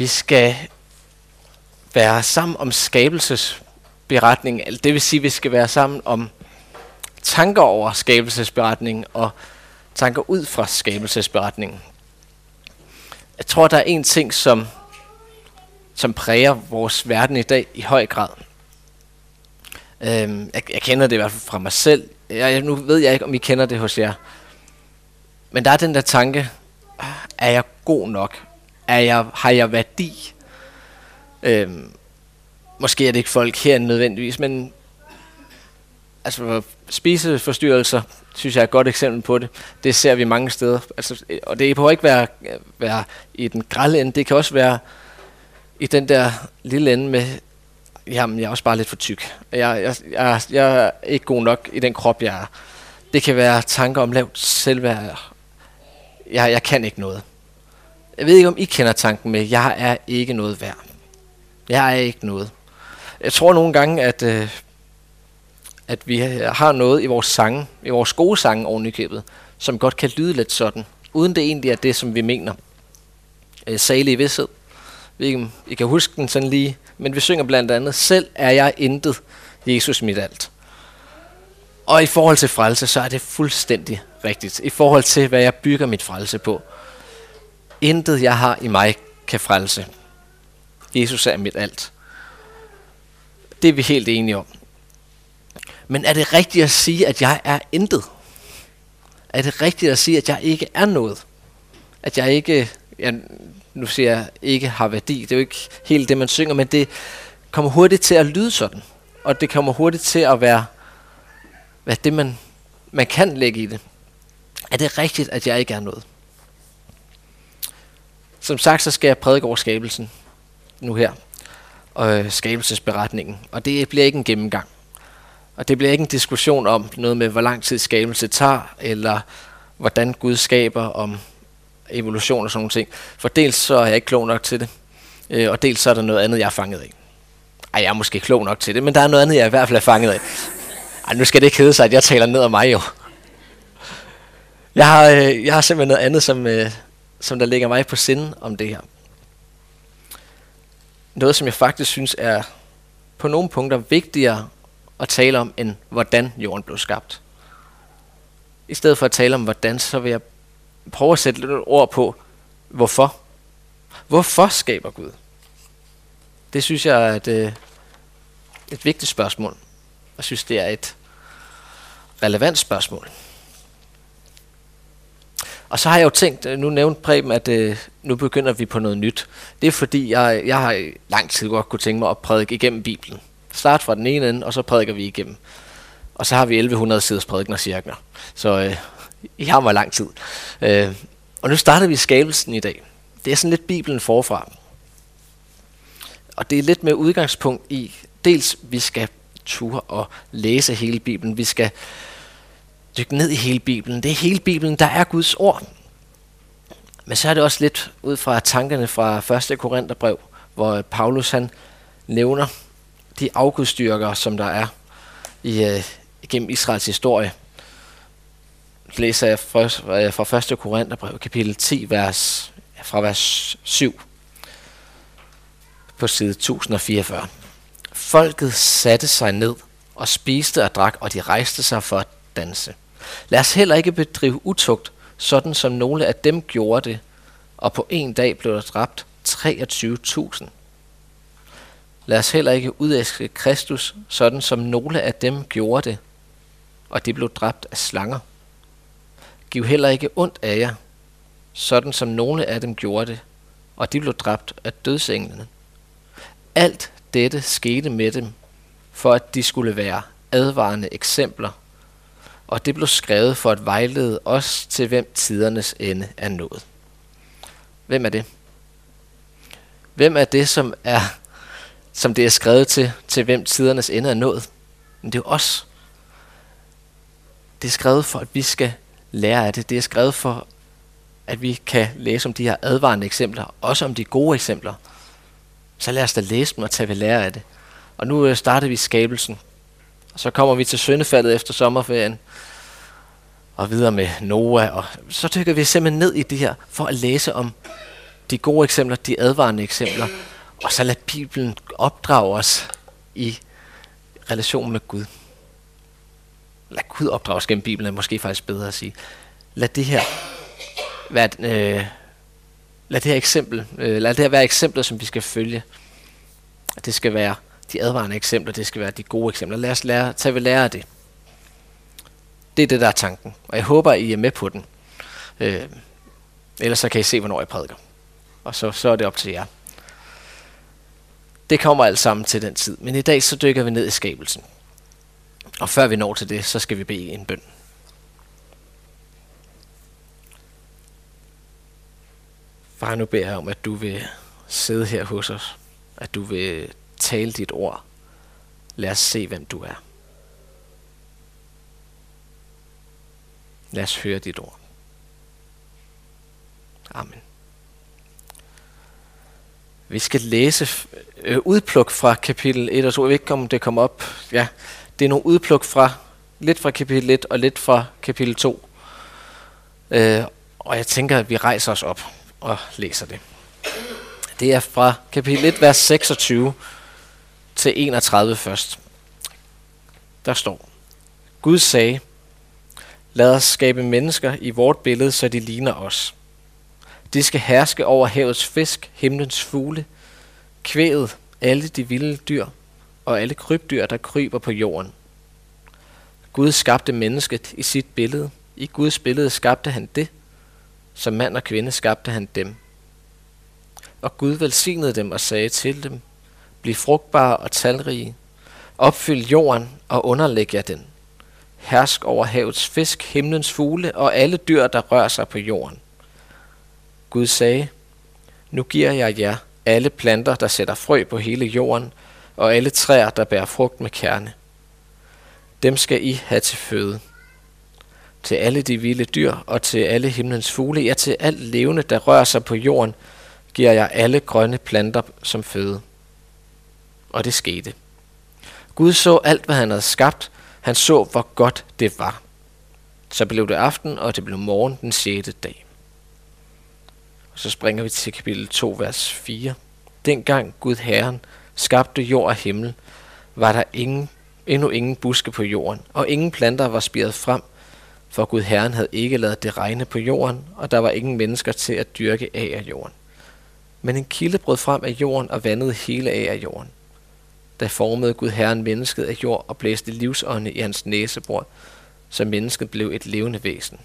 Vi skal være sammen om skabelsesberetningen, det vil sige, at vi skal være sammen om tanker over skabelsesberetningen og tanker ud fra skabelsesberetningen. Jeg tror, der er en ting, som, som præger vores verden i dag i høj grad. Øhm, jeg, jeg kender det i hvert fald fra mig selv. Jeg, nu ved jeg ikke, om I kender det hos jer. Men der er den der tanke, ah, er jeg god nok? Er jeg, har jeg værdi? Øhm, måske er det ikke folk her nødvendigvis, men altså spiseforstyrrelser, synes jeg er et godt eksempel på det. Det ser vi mange steder. Altså, og det behøver ikke være, være i den grælde ende, det kan også være i den der lille ende med, jamen jeg er også bare lidt for tyk. Jeg, jeg, jeg, jeg er ikke god nok i den krop, jeg er. Det kan være tanker om lavt selvværd. Jeg, jeg kan ikke noget. Jeg ved ikke, om I kender tanken med, jeg er ikke noget værd. Jeg er ikke noget. Jeg tror nogle gange, at, øh, at vi har noget i vores sange, i vores gode sange oven i købet, som godt kan lyde lidt sådan, uden det egentlig er det, som vi mener. Øh, salig vidshed. I, I kan huske den sådan lige, men vi synger blandt andet, selv er jeg intet, Jesus mit alt. Og i forhold til frelse, så er det fuldstændig rigtigt. I forhold til, hvad jeg bygger mit frelse på. Intet jeg har i mig kan frelse. Jesus er mit alt. Det er vi helt enige om. Men er det rigtigt at sige, at jeg er intet? Er det rigtigt at sige, at jeg ikke er noget? At jeg ikke, ja, nu siger jeg, ikke har værdi. Det er jo ikke helt det, man synger, men det kommer hurtigt til at lyde sådan. Og det kommer hurtigt til at være, hvad det, man, man kan lægge i det. Er det rigtigt, at jeg ikke er noget? Som sagt, så skal jeg prædike over skabelsen nu her. Og øh, skabelsesberetningen. Og det bliver ikke en gennemgang. Og det bliver ikke en diskussion om noget med, hvor lang tid skabelse tager, eller hvordan Gud skaber om evolution og sådan nogle ting. For dels så er jeg ikke klog nok til det, øh, og dels så er der noget andet, jeg er fanget af. Ej, jeg er måske klog nok til det, men der er noget andet, jeg i hvert fald er fanget af. Ej, nu skal det ikke hedde sig, at jeg taler ned om mig jo. Jeg har, øh, jeg har simpelthen noget andet, som, som der ligger mig på sinde om det her. Noget, som jeg faktisk synes er på nogle punkter vigtigere at tale om, end hvordan jorden blev skabt. I stedet for at tale om hvordan, så vil jeg prøve at sætte lidt ord på, hvorfor. Hvorfor skaber Gud? Det synes jeg er et, øh, et vigtigt spørgsmål. Jeg synes, det er et relevant spørgsmål. Og så har jeg jo tænkt, øh, nu nævnte Preben, at øh, nu begynder vi på noget nyt. Det er fordi, jeg, jeg har i lang tid godt kunne tænke mig at prædike igennem Bibelen. Start fra den ene ende, og så prædiker vi igennem. Og så har vi 1100 siders prædikner cirka. Så øh, I har mig lang tid. Øh, og nu starter vi skabelsen i dag. Det er sådan lidt Bibelen forfra. Og det er lidt med udgangspunkt i, dels vi skal ture og læse hele Bibelen. Vi skal dykke ned i hele Bibelen. Det er hele Bibelen, der er Guds ord. Men så er det også lidt ud fra tankerne fra 1. Korintherbrev, hvor Paulus han nævner de afgudstyrker, som der er i, øh, gennem Israels historie. Læser jeg fra, øh, fra 1. Korintherbrev, kapitel 10, vers, fra vers 7 på side 1044. Folket satte sig ned og spiste og drak, og de rejste sig for at danse. Lad os heller ikke bedrive utugt, sådan som nogle af dem gjorde det, og på en dag blev der dræbt 23.000. Lad os heller ikke udæske Kristus, sådan som nogle af dem gjorde det, og de blev dræbt af slanger. Giv heller ikke ondt af jer, sådan som nogle af dem gjorde det, og de blev dræbt af dødsenglene. Alt dette skete med dem, for at de skulle være advarende eksempler, og det blev skrevet for at vejlede os til hvem tidernes ende er nået. Hvem er det? Hvem er det, som er som det er skrevet til, til hvem tidernes ende er nået? Men det er jo os. Det er skrevet for, at vi skal lære af det. Det er skrevet for, at vi kan læse om de her advarende eksempler, også om de gode eksempler. Så lad os da læse dem og tage ved lære af det. Og nu øh, starter vi skabelsen. Og så kommer vi til søndefaldet efter sommerferien. Og videre med Noah. Og så dykker vi simpelthen ned i det her, for at læse om de gode eksempler, de advarende eksempler, og så lad Bibelen opdrage os i relation med Gud. Lad Gud opdrage os gennem Bibelen, er måske faktisk bedre at sige. Lad det her være, øh, lad det her eksempel, øh, lad det her være eksempler, som vi skal følge. Det skal være de advarende eksempler, det skal være de gode eksempler. Lad os lære, tage ved lære af det. Det er det, der er tanken. Og jeg håber, I er med på den. Øh, ellers så kan I se, hvornår jeg prædiker. Og så, så er det op til jer. Det kommer alt sammen til den tid. Men i dag så dykker vi ned i skabelsen. Og før vi når til det, så skal vi bede en bøn. Far, nu beder jeg om, at du vil sidde her hos os. At du vil tale dit ord. Lad os se, hvem du er. Lad os høre dit ord. Amen. Vi skal læse øh, udpluk fra kapitel 1 og 2. Jeg ved ikke, om det kommer op. Ja, det er nogle udpluk fra lidt fra kapitel 1 og lidt fra kapitel 2. Øh, og jeg tænker, at vi rejser os op og læser det. Det er fra kapitel 1, vers 26 til 31 først. Der står, Gud sagde, lad os skabe mennesker i vort billede, så de ligner os. De skal herske over havets fisk, himlens fugle, kvæget, alle de vilde dyr og alle krybdyr, der kryber på jorden. Gud skabte mennesket i sit billede. I Guds billede skabte han det. Som mand og kvinde skabte han dem. Og Gud velsignede dem og sagde til dem, Bliv frugtbare og talrige. Opfyld jorden og underlæg jer den. Hersk over havets fisk, himlens fugle og alle dyr, der rører sig på jorden. Gud sagde, Nu giver jeg jer alle planter, der sætter frø på hele jorden, og alle træer, der bærer frugt med kerne. Dem skal I have til føde. Til alle de vilde dyr og til alle himlens fugle, ja til alt levende, der rører sig på jorden, giver jeg alle grønne planter som føde. Og det skete. Gud så alt, hvad han havde skabt. Han så, hvor godt det var. Så blev det aften, og det blev morgen den 6. dag. Og så springer vi til kapitel 2, vers 4. Dengang Gud Herren skabte jord og himmel, var der ingen, endnu ingen buske på jorden, og ingen planter var spiret frem, for Gud Herren havde ikke lavet det regne på jorden, og der var ingen mennesker til at dyrke af af jorden. Men en kilde brød frem af jorden og vandede hele af af jorden. Da formede Gud Herren mennesket af jord og blæste livsånde i hans næsebord, så mennesket blev et levende væsen.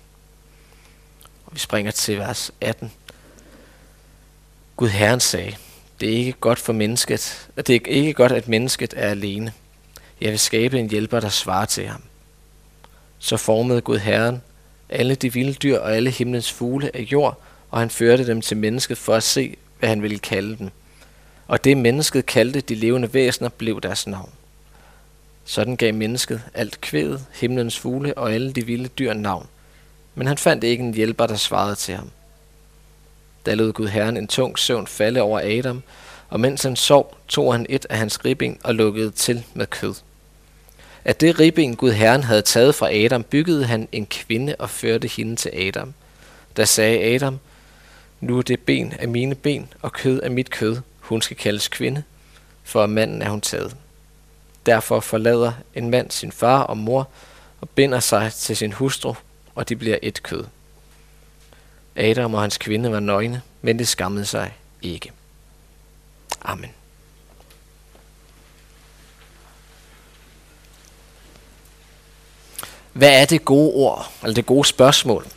Og vi springer til vers 18. Gud Herren sagde, det er ikke godt for mennesket, at det er ikke godt, at mennesket er alene. Jeg vil skabe en hjælper, der svarer til ham. Så formede Gud Herren alle de vilde dyr og alle himlens fugle af jord, og han førte dem til mennesket for at se, hvad han ville kalde dem. Og det mennesket kaldte de levende væsener, blev deres navn. Sådan gav mennesket alt kvædet, himlens fugle og alle de vilde dyr navn. Men han fandt ikke en hjælper, der svarede til ham. Da lod Gud Herren en tung søvn falde over Adam, og mens han sov, tog han et af hans ribben og lukkede til med kød. At det ribben Gud Herren havde taget fra Adam, byggede han en kvinde og førte hende til Adam. Da sagde Adam, nu er det ben af mine ben og kød af mit kød. Hun skal kaldes kvinde, for af manden er hun taget. Derfor forlader en mand sin far og mor og binder sig til sin hustru, og de bliver et kød. Adam og hans kvinde var nøgne, men det skammede sig ikke. Amen. Hvad er det gode ord, eller det gode spørgsmål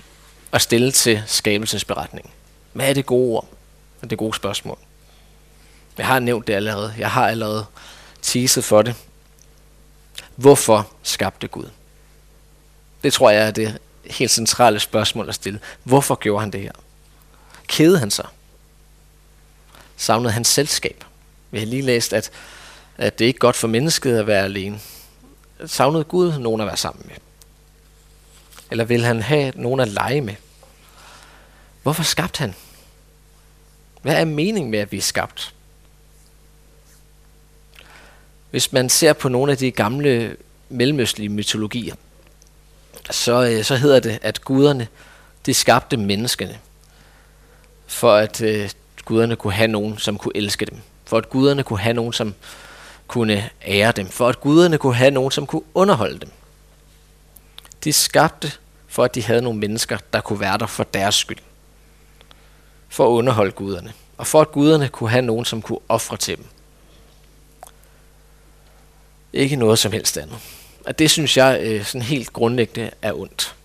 at stille til skabelsesberetningen? Hvad er det gode ord? Og det gode spørgsmål. Jeg har nævnt det allerede. Jeg har allerede teaset for det. Hvorfor skabte Gud? Det tror jeg er det helt centrale spørgsmål at stille. Hvorfor gjorde han det her? Kede han sig? Savnede han selskab? Vi har lige læst, at, at det ikke er godt for mennesket at være alene. Savnede Gud nogen at være sammen med? Eller vil han have nogen at lege med? Hvorfor skabte han? Hvad er meningen med, at vi er skabt? Hvis man ser på nogle af de gamle mellemøstlige mytologier, så, øh, så hedder det, at guderne de skabte menneskene, for at øh, guderne kunne have nogen, som kunne elske dem. For at guderne kunne have nogen, som kunne ære dem. For at guderne kunne have nogen, som kunne underholde dem. De skabte, for at de havde nogle mennesker, der kunne være der for deres skyld. For at underholde guderne. Og for at guderne kunne have nogen, som kunne ofre til dem. Ikke noget som helst andet. Og det synes jeg øh, sådan helt grundlæggende er ondt.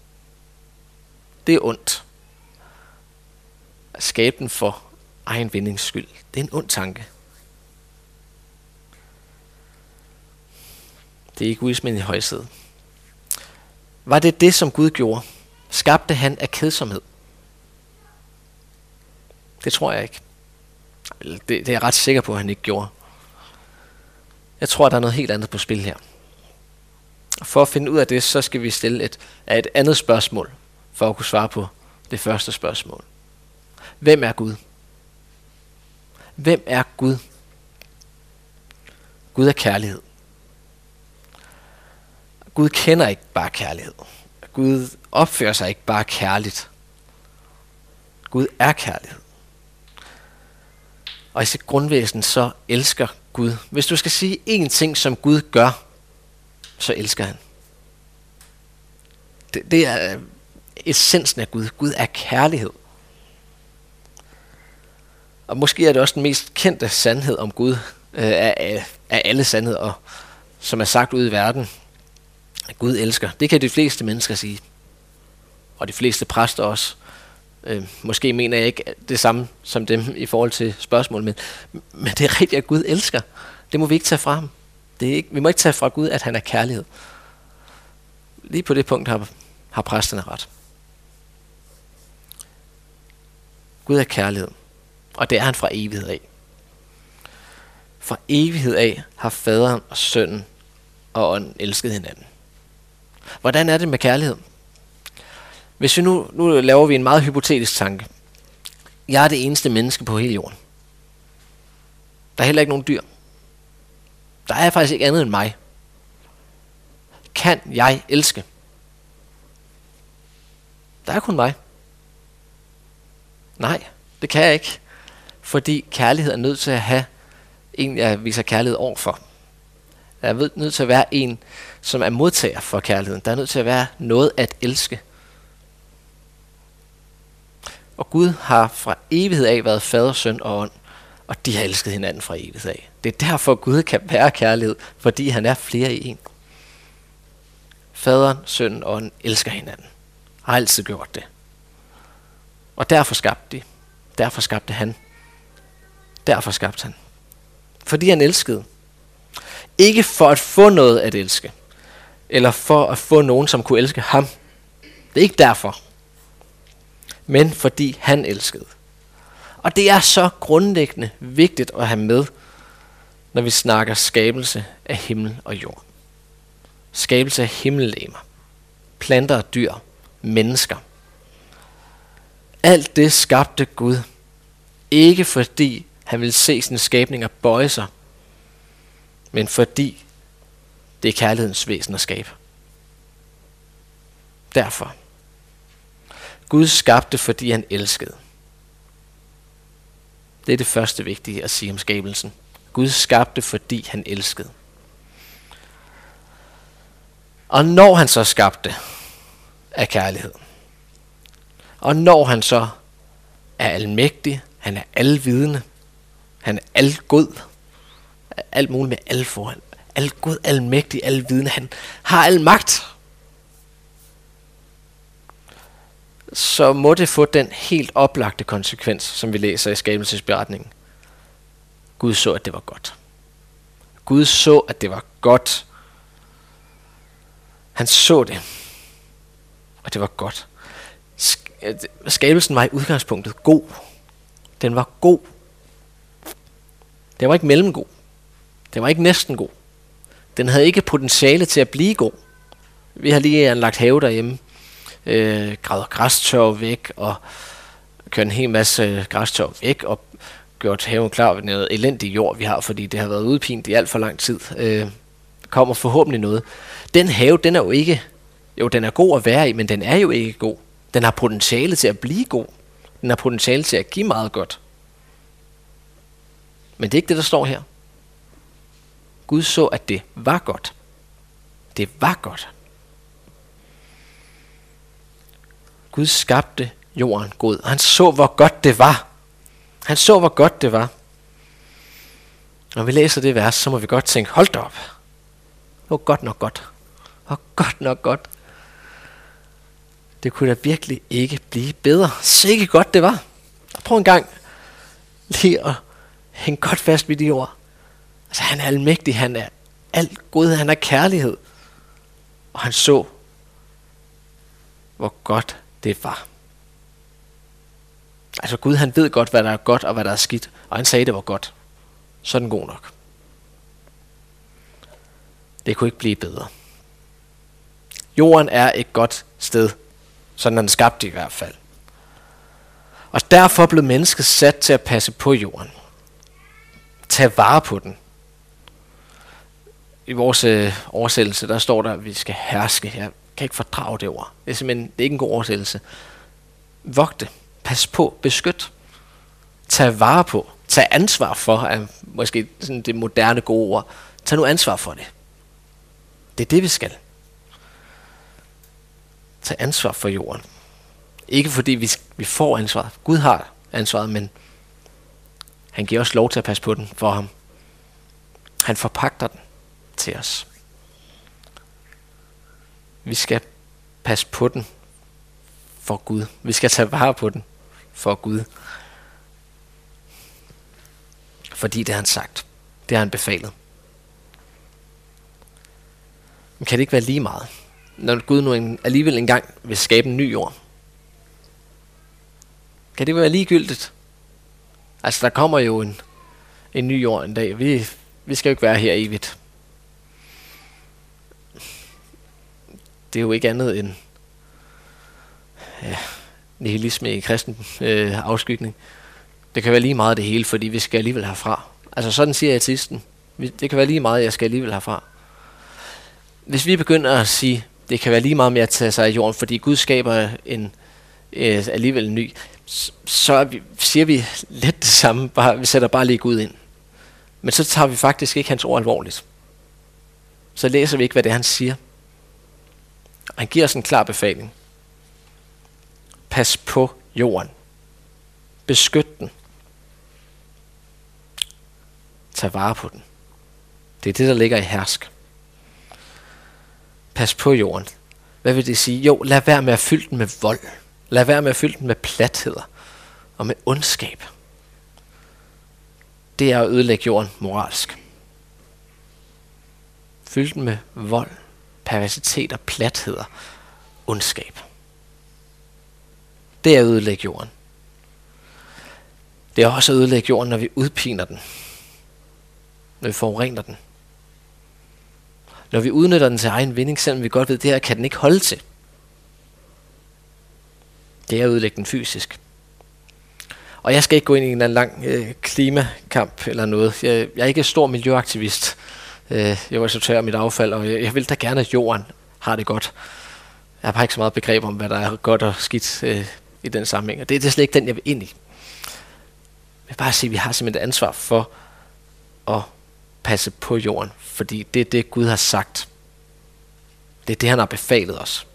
Det er ondt. At skabe den for egen vindings skyld. Det er en ond tanke. Det er egoismen i højsædet. Var det det, som Gud gjorde? Skabte han af kedsomhed? Det tror jeg ikke. Det, det er jeg ret sikker på, at han ikke gjorde. Jeg tror, der er noget helt andet på spil her. For at finde ud af det, så skal vi stille et, et andet spørgsmål, for at kunne svare på det første spørgsmål. Hvem er Gud? Hvem er Gud? Gud er kærlighed. Gud kender ikke bare kærlighed. Gud opfører sig ikke bare kærligt. Gud er kærlighed. Og i sit grundvæsen så elsker Gud. Hvis du skal sige én ting, som Gud gør, så elsker han. Det, det er øh, essensen af Gud. Gud er kærlighed. Og måske er det også den mest kendte sandhed om Gud øh, af, af alle sandheder, som er sagt ud i verden, at Gud elsker. Det kan de fleste mennesker sige. Og de fleste præster også. Øh, måske mener jeg ikke det samme som dem i forhold til spørgsmål, men, men det er rigtigt, at Gud elsker. Det må vi ikke tage fra ham. Det er ikke, vi må ikke tage fra Gud, at han er kærlighed. Lige på det punkt har, har præsterne ret. Gud er kærlighed, og det er han fra evighed af. Fra evighed af har faderen og sønnen og ånden elsket hinanden. Hvordan er det med kærlighed? Hvis vi nu, nu laver vi en meget hypotetisk tanke. Jeg er det eneste menneske på hele jorden. Der er heller ikke nogen dyr. Der er faktisk ikke andet end mig. Kan jeg elske? Der er kun mig. Nej, det kan jeg ikke. Fordi kærlighed er nødt til at have en, jeg viser kærlighed overfor. Der er nødt til at være en, som er modtager for kærligheden. Der er nødt til at være noget at elske. Og Gud har fra evighed af været fader, søn og ånd, og de har elsket hinanden fra evighed af. Det er derfor Gud kan være kærlighed, fordi han er flere i en. Faderen, sønnen og ånden elsker hinanden. Har altid gjort det. Og derfor skabte de. Derfor skabte han. Derfor skabte han. Fordi han elskede. Ikke for at få noget at elske. Eller for at få nogen, som kunne elske ham. Det er ikke derfor. Men fordi han elskede. Og det er så grundlæggende vigtigt at have med, når vi snakker skabelse af himmel og jord. Skabelse af himmellegemer. Planter og dyr. Mennesker. Alt det skabte Gud. Ikke fordi han ville se sine skabninger bøje sig, men fordi det er kærlighedens væsen at skabe. Derfor. Gud skabte, fordi han elskede. Det er det første vigtige at sige om skabelsen. Gud skabte, fordi han elskede. Og når han så skabte af kærlighed, og når han så er almægtig, han er alvidende, han er algod, alt muligt med al foran, algod, almægtig, alvidende, han har al magt, så må det få den helt oplagte konsekvens, som vi læser i skabelsesberetningen. Gud så, at det var godt. Gud så, at det var godt. Han så det, og det var godt. Øh, skabelsen var i udgangspunktet god. Den var god. Den var ikke mellemgod. Den var ikke næsten god. Den havde ikke potentiale til at blive god. Vi har lige anlagt have derhjemme, øh, gravet græstørv væk og kørt en hel masse øh, græstørv væk og gjort haven klar ved noget elendig jord, vi har, fordi det har været udpint i alt for lang tid. Øh, kommer forhåbentlig noget. Den have, den er jo ikke, jo den er god at være i, men den er jo ikke god. Den har potentiale til at blive god. Den har potentiale til at give meget godt. Men det er ikke det, der står her. Gud så, at det var godt. Det var godt. Gud skabte jorden god, og han så, hvor godt det var. Han så, hvor godt det var. Når vi læser det vers, så må vi godt tænke, hold da op. Det var godt nok godt. Det var godt nok godt. Det kunne da virkelig ikke blive bedre. Se ikke godt det var. Prøv en gang lige at hænge godt fast ved de ord. Altså han er almægtig, han er alt god, han er kærlighed. Og han så, hvor godt det var. Altså Gud han ved godt, hvad der er godt og hvad der er skidt. Og han sagde, det var godt. Så er den god nok. Det kunne ikke blive bedre. Jorden er et godt sted. Sådan er den skabt i hvert fald. Og derfor blev mennesket sat til at passe på jorden. Tag vare på den. I vores øh, oversættelse, der står der, at vi skal herske. Jeg kan ikke fordrage det ord. Det er simpelthen det er ikke en god oversættelse. Vogte. Pas på. Beskyt. Tag vare på. Tag ansvar for, er måske sådan det moderne gode ord. Tag nu ansvar for det. Det er det, vi skal. Tag ansvar for jorden. Ikke fordi vi, vi får ansvaret. Gud har ansvaret, men han giver os lov til at passe på den for ham. Han forpagter den til os. Vi skal passe på den for Gud. Vi skal tage vare på den for Gud. Fordi det har han sagt. Det har han befalet. Men kan det ikke være lige meget? Når Gud nu en, alligevel engang vil skabe en ny jord. Kan det være ligegyldigt? Altså, der kommer jo en, en ny jord en dag. Vi, vi skal jo ikke være her evigt. Det er jo ikke andet end ja, nihilisme i kristen øh, afskygning. Det kan være lige meget det hele, fordi vi skal alligevel herfra. Altså sådan siger atisten. Det kan være lige meget, jeg skal alligevel herfra. Hvis vi begynder at sige, det kan være lige meget med at tage sig af jorden, fordi Gud skaber en øh, alligevel en ny, så vi, siger vi lidt det samme, bare, vi sætter bare lige Gud ind. Men så tager vi faktisk ikke hans ord alvorligt. Så læser vi ikke, hvad det er, han siger. Han giver os en klar befaling. Pas på jorden. Beskyt den. Tag vare på den. Det er det, der ligger i hersk. Pas på jorden. Hvad vil det sige? Jo, lad være med at fylde den med vold. Lad være med at fylde den med platheder og med ondskab. Det er at ødelægge jorden moralsk. Fyld den med vold, perversitet og platheder, ondskab. Det er at ødelægge jorden. Det er også at ødelægge jorden, når vi udpiner den. Når vi forurener den. Når vi udnytter den til egen vinding, selvom vi godt ved, at det her kan den ikke holde til. Det er at ødelægge den fysisk. Og jeg skal ikke gå ind i en eller anden lang øh, klimakamp eller noget. Jeg, jeg er ikke stor miljøaktivist. Øh, jeg sortere mit affald, og jeg, jeg vil da gerne, at jorden har det godt. Jeg har bare ikke så meget begreb om, hvad der er godt og skidt øh, i den sammenhæng. Og det, det er slet ikke den, jeg vil ind i. Jeg vil bare sige, at vi har simpelthen et ansvar for at passe på jorden, fordi det er det, Gud har sagt. Det er det, han har befalet os.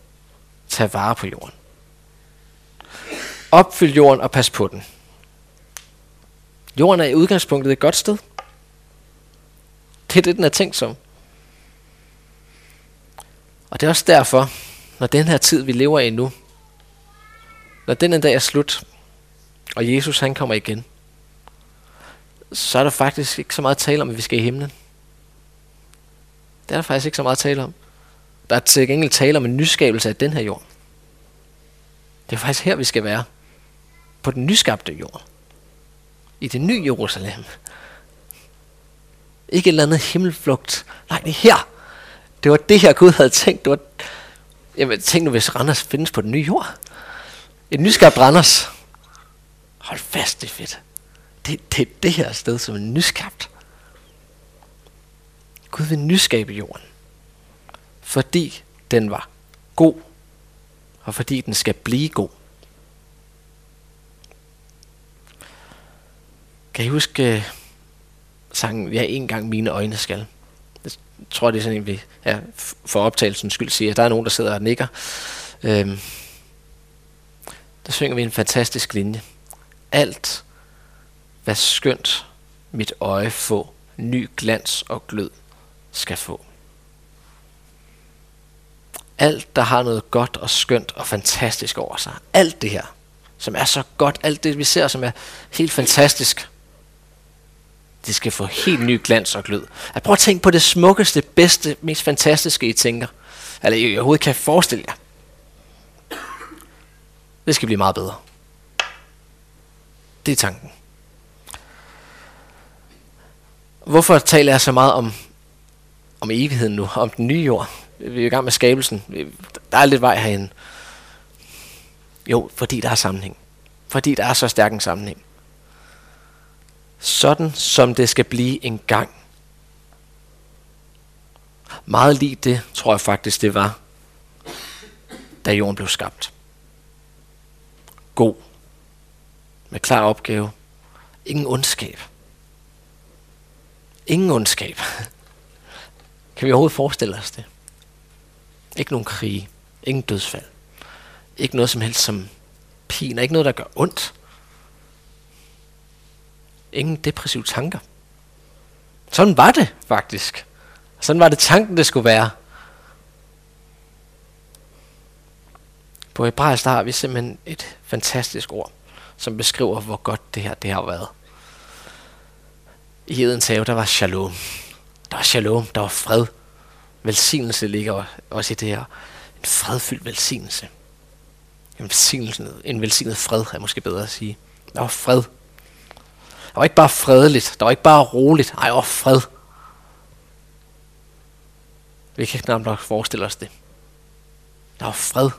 Tag vare på jorden. Opfyld jorden og pas på den. Jorden er i udgangspunktet et godt sted. Det er det, den er tænkt som. Og det er også derfor, når den her tid, vi lever i nu, når den en dag er slut, og Jesus han kommer igen, så er der faktisk ikke så meget tale om, at vi skal i himlen. Det er der faktisk ikke så meget tale om. Der er til gengæld tale om en nyskabelse af den her jord. Det er faktisk her, vi skal være. På den nyskabte jord. I det nye Jerusalem. Ikke et eller andet himmelflugt. Nej, det er her. Det var det her, Gud havde tænkt. Det var, jamen, tænk nu, hvis Randers findes på den nye jord. Et nyskabt Randers. Hold fast, det er fedt. Det, det er det her sted, som er nyskabt. Gud vil nyskabe jorden. Fordi den var god. Og fordi den skal blive god. Kan I huske, øh, sangen, ja, en gang mine øjne skal. Jeg tror, det er sådan en, vi ja, for optagelsens skyld siger, der er nogen, der sidder og nikker. Øhm, der synger vi en fantastisk linje. Alt, hvad skønt mit øje få, ny glans og glød skal få. Alt, der har noget godt og skønt og fantastisk over sig. Alt det her, som er så godt, alt det vi ser, som er helt fantastisk, det skal få helt ny glans og glød. At prøv at tænke på det smukkeste, bedste, mest fantastiske, I tænker. Eller I overhovedet kan forestille jer. Det skal blive meget bedre. Det er tanken. Hvorfor taler jeg så meget om, om evigheden nu, om den nye jord? Vi er i gang med skabelsen. Der er lidt vej herhen. Jo, fordi der er sammenhæng. Fordi der er så stærk en sammenhæng. Sådan som det skal blive en gang. Meget lige det, tror jeg faktisk, det var, da jorden blev skabt. God. Med klar opgave. Ingen ondskab. Ingen ondskab. Kan vi overhovedet forestille os det? Ikke nogen krige. Ingen dødsfald. Ikke noget som helst som piner. Ikke noget, der gør ondt. Ingen depressive tanker. Sådan var det faktisk. Sådan var det tanken, det skulle være. På hebraisk har vi simpelthen et fantastisk ord, som beskriver, hvor godt det her det har været. I Edens have, der var shalom. Der var shalom, der var fred. Velsignelse ligger også i det her. En fredfyldt velsignelse. En, velsignelse, en velsignet fred er måske bedre at sige. Der var fred. Der var ikke bare fredeligt. Der var ikke bare roligt. Ej, og var fred. Vi kan knap nok forestille os det. Der var fred.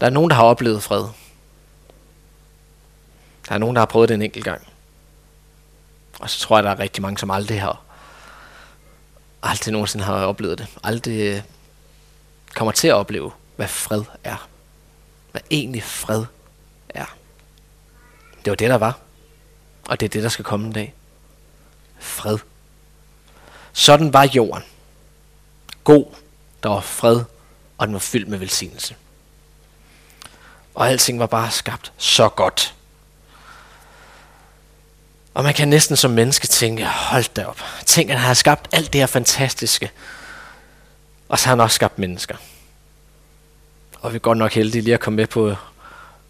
Der er nogen, der har oplevet fred. Der er nogen, der har prøvet det en enkelt gang. Og så tror jeg, der er rigtig mange, som aldrig har aldrig nogensinde har oplevet det. Aldrig øh, kommer til at opleve, hvad fred er. Hvad egentlig fred er. Det var det, der var. Og det er det, der skal komme en dag. Fred. Sådan var jorden. God. Der var fred, og den var fyldt med velsignelse. Og alting var bare skabt så godt. Og man kan næsten som menneske tænke, hold da op. Tænk, at han har skabt alt det her fantastiske. Og så har han også skabt mennesker. Og vi er godt nok heldige lige at komme med på,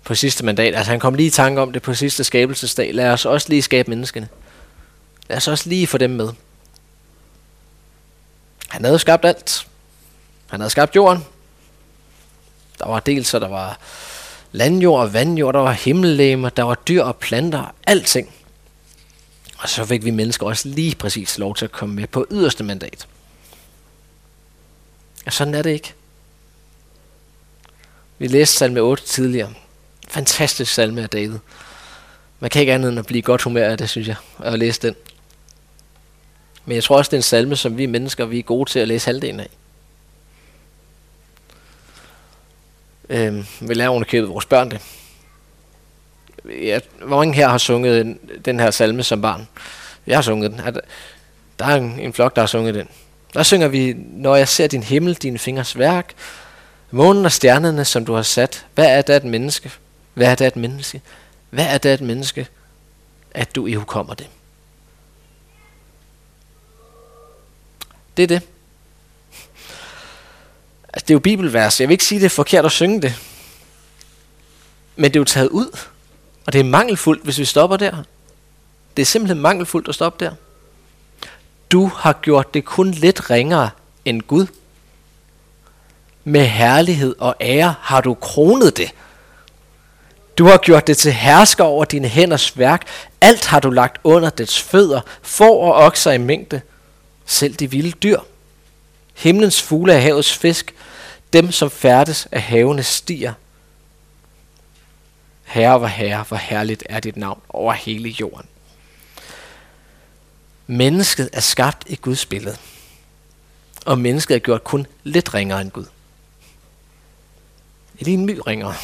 på sidste mandat. Altså han kom lige i tanke om det på sidste skabelsesdag. Lad os også lige skabe menneskene. Lad os også lige få dem med. Han havde skabt alt. Han havde skabt jorden. Der var dels, så der var landjord og vandjord, der var himmellegemer, der var dyr og planter, alting. Og så fik vi mennesker også lige præcis lov til at komme med på yderste mandat. Og sådan er det ikke. Vi læste salme 8 tidligere. Fantastisk salme af David. Man kan ikke andet end at blive godt humør af det, synes jeg, at læse den. Men jeg tror også, det er en salme, som vi mennesker vi er gode til at læse halvdelen af. Øhm, vi lærer underkøbet vores børn det ja, hvor mange her har sunget den her salme som barn? Jeg har sunget den. Der er en, en flok, der har sunget den. Der synger vi, når jeg ser din himmel, dine fingers værk, månen og stjernerne, som du har sat. Hvad er det et menneske? Hvad er det et menneske? Hvad er det et menneske, at du ihukommer kommer det? Det er det. Altså, det er jo bibelvers. Jeg vil ikke sige, det er forkert at synge det. Men det er jo taget ud. Og det er mangelfuldt, hvis vi stopper der. Det er simpelthen mangelfuldt at stoppe der. Du har gjort det kun lidt ringere end Gud. Med herlighed og ære har du kronet det. Du har gjort det til hersker over dine hænders værk. Alt har du lagt under dets fødder, får og okser i mængde. Selv de vilde dyr. Himlens fugle af havets fisk. Dem, som færdes af havene stier. Herre, hvor herre, hvor herligt er dit navn over hele jorden. Mennesket er skabt i Guds billede. Og mennesket er gjort kun lidt ringere end Gud. Et lige en my ringere.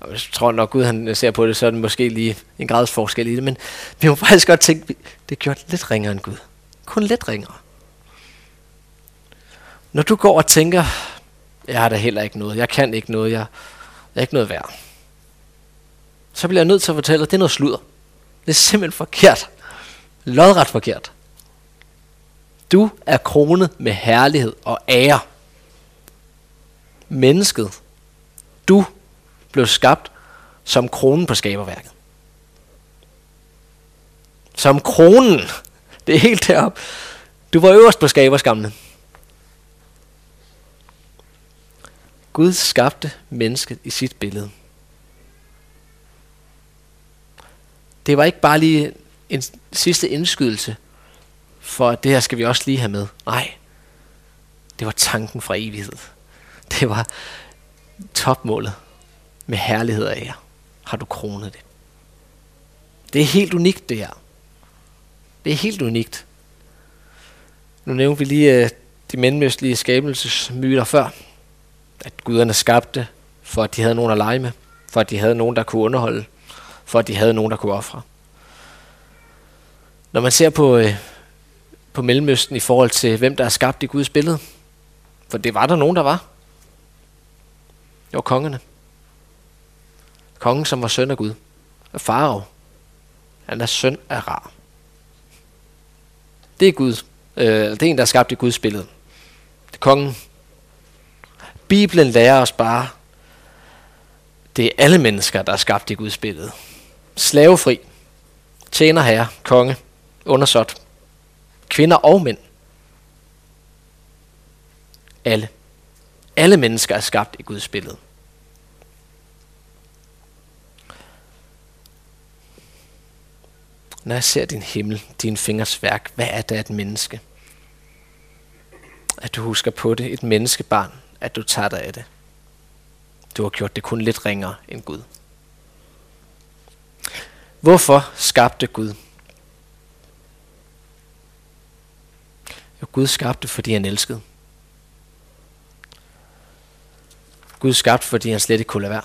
Og jeg tror, nok, Gud han ser på det, så er det måske lige en grads forskel i det. Men vi må faktisk godt tænke, det er gjort lidt ringere end Gud. Kun lidt ringere. Når du går og tænker, jeg har da heller ikke noget, jeg kan ikke noget, jeg, jeg er ikke noget værd. Så bliver jeg nødt til at fortælle, at det er noget sludder. Det er simpelthen forkert. Lodret forkert. Du er kronet med herlighed og ære. Mennesket, du blev skabt som kronen på skaberværket. Som kronen. Det er helt derop. Du var øverst på skaberskamlen. Gud skabte mennesket i sit billede. Det var ikke bare lige en sidste indskydelse, for det her skal vi også lige have med. Nej, det var tanken fra evighed. Det var topmålet med herlighed af jer. Har du kronet det. Det er helt unikt det her. Det er helt unikt. Nu nævnte vi lige uh, de menneskelige skabelsesmyter før. At guderne skabte, for at de havde nogen at lege med. For at de havde nogen, der kunne underholde. For at de havde nogen, der kunne ofre. Når man ser på, uh, på Mellemøsten i forhold til, hvem der er skabt i Guds billede. For det var der nogen, der var. Det var kongerne. Kongen, som var søn af Gud. Og Farao. Han er søn af Ra. Det er Gud. Øh, det er en, der er skabt i Guds billede. Det er kongen. Bibelen lærer os bare, det er alle mennesker, der er skabt i Guds billede. Slavefri, tjener herre, konge, undersåt, kvinder og mænd. Alle. Alle mennesker er skabt i Guds billede. Når jeg ser din himmel, din fingers værk, hvad er det et menneske? At du husker på det, et menneskebarn, at du tager dig af det. Du har gjort det kun lidt ringere end Gud. Hvorfor skabte Gud? Jo, Gud skabte, fordi han elskede. Gud skabte, fordi han slet ikke kunne lade være.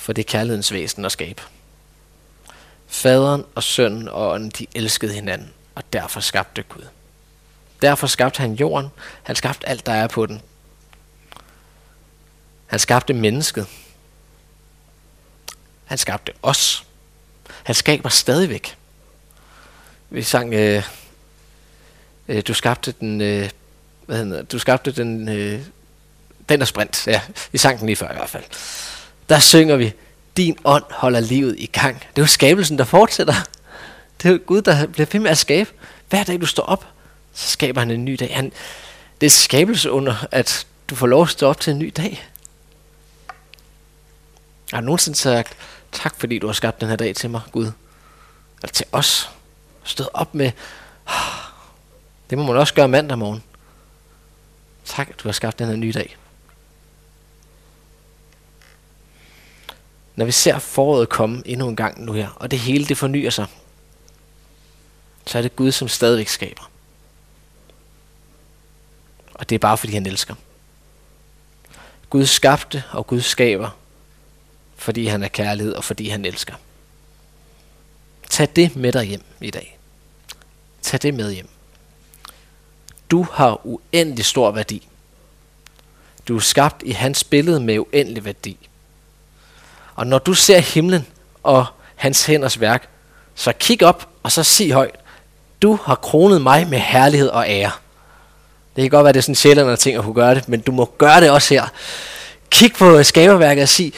For det er kærlighedens væsen at skabe. Faderen og sønnen og ånden, de elskede hinanden, og derfor skabte Gud. Derfor skabte han jorden. Han skabte alt, der er på den. Han skabte mennesket. Han skabte os. Han skaber stadigvæk. Vi sang, øh, øh, du skabte den, øh, hvad hedder, du skabte den, øh, den er sprint. Ja, vi sang den lige før i hvert fald der synger vi, din ånd holder livet i gang. Det er jo skabelsen, der fortsætter. Det er jo Gud, der bliver ved med at skabe. Hver dag du står op, så skaber han en ny dag. Han, det er skabelse under, at du får lov at stå op til en ny dag. Jeg har nogensinde sagt, tak fordi du har skabt den her dag til mig, Gud. Eller til os. Stået op med, ah, det må man også gøre mandag morgen. Tak, at du har skabt den her nye dag. Når vi ser foråret komme endnu en gang nu her, og det hele det fornyer sig, så er det Gud, som stadigvæk skaber. Og det er bare fordi han elsker. Gud skabte, og Gud skaber, fordi han er kærlighed, og fordi han elsker. Tag det med dig hjem i dag. Tag det med hjem. Du har uendelig stor værdi. Du er skabt i hans billede med uendelig værdi. Og når du ser himlen og hans hænders værk, så kig op og så sig højt, du har kronet mig med herlighed og ære. Det kan godt være, det er sådan sjældent ting at kunne gøre det, men du må gøre det også her. Kig på skaberværket og sig,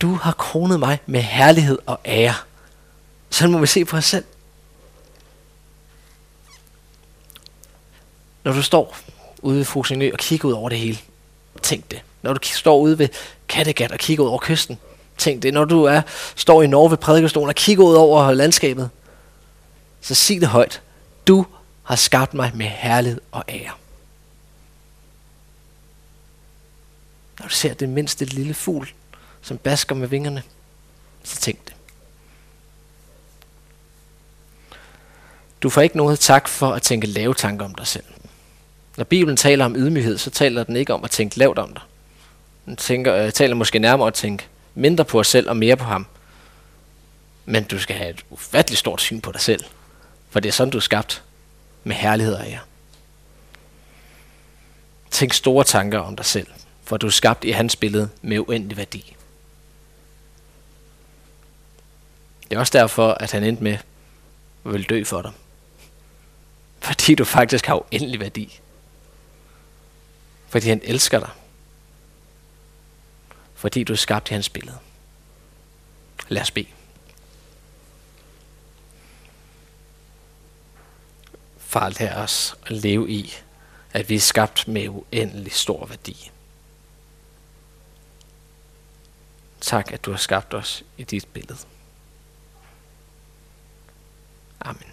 du har kronet mig med herlighed og ære. Sådan må vi se på os selv. Når du står ude ved Fusingø og kigger ud over det hele, tænk det. Når du står ude ved Kattegat og kigger ud over kysten, Tænk det, når du er, står i Norge ved prædikestolen og kigger ud over landskabet, så sig det højt. Du har skabt mig med herlighed og ære. Når du ser det mindste lille fugl, som basker med vingerne, så tænk det. Du får ikke noget tak for at tænke lave tanker om dig selv. Når Bibelen taler om ydmyghed, så taler den ikke om at tænke lavt om dig. Den tænker, øh, taler måske nærmere at tænke mindre på os selv og mere på ham. Men du skal have et ufatteligt stort syn på dig selv. For det er sådan, du er skabt med herlighed af jer. Tænk store tanker om dig selv, for du er skabt i hans billede med uendelig værdi. Det er også derfor, at han endte med at vil dø for dig. Fordi du faktisk har uendelig værdi. Fordi han elsker dig. Fordi du er skabt i hans billede. Lad os bede. Far, lad os at leve i, at vi er skabt med uendelig stor værdi. Tak, at du har skabt os i dit billede. Amen.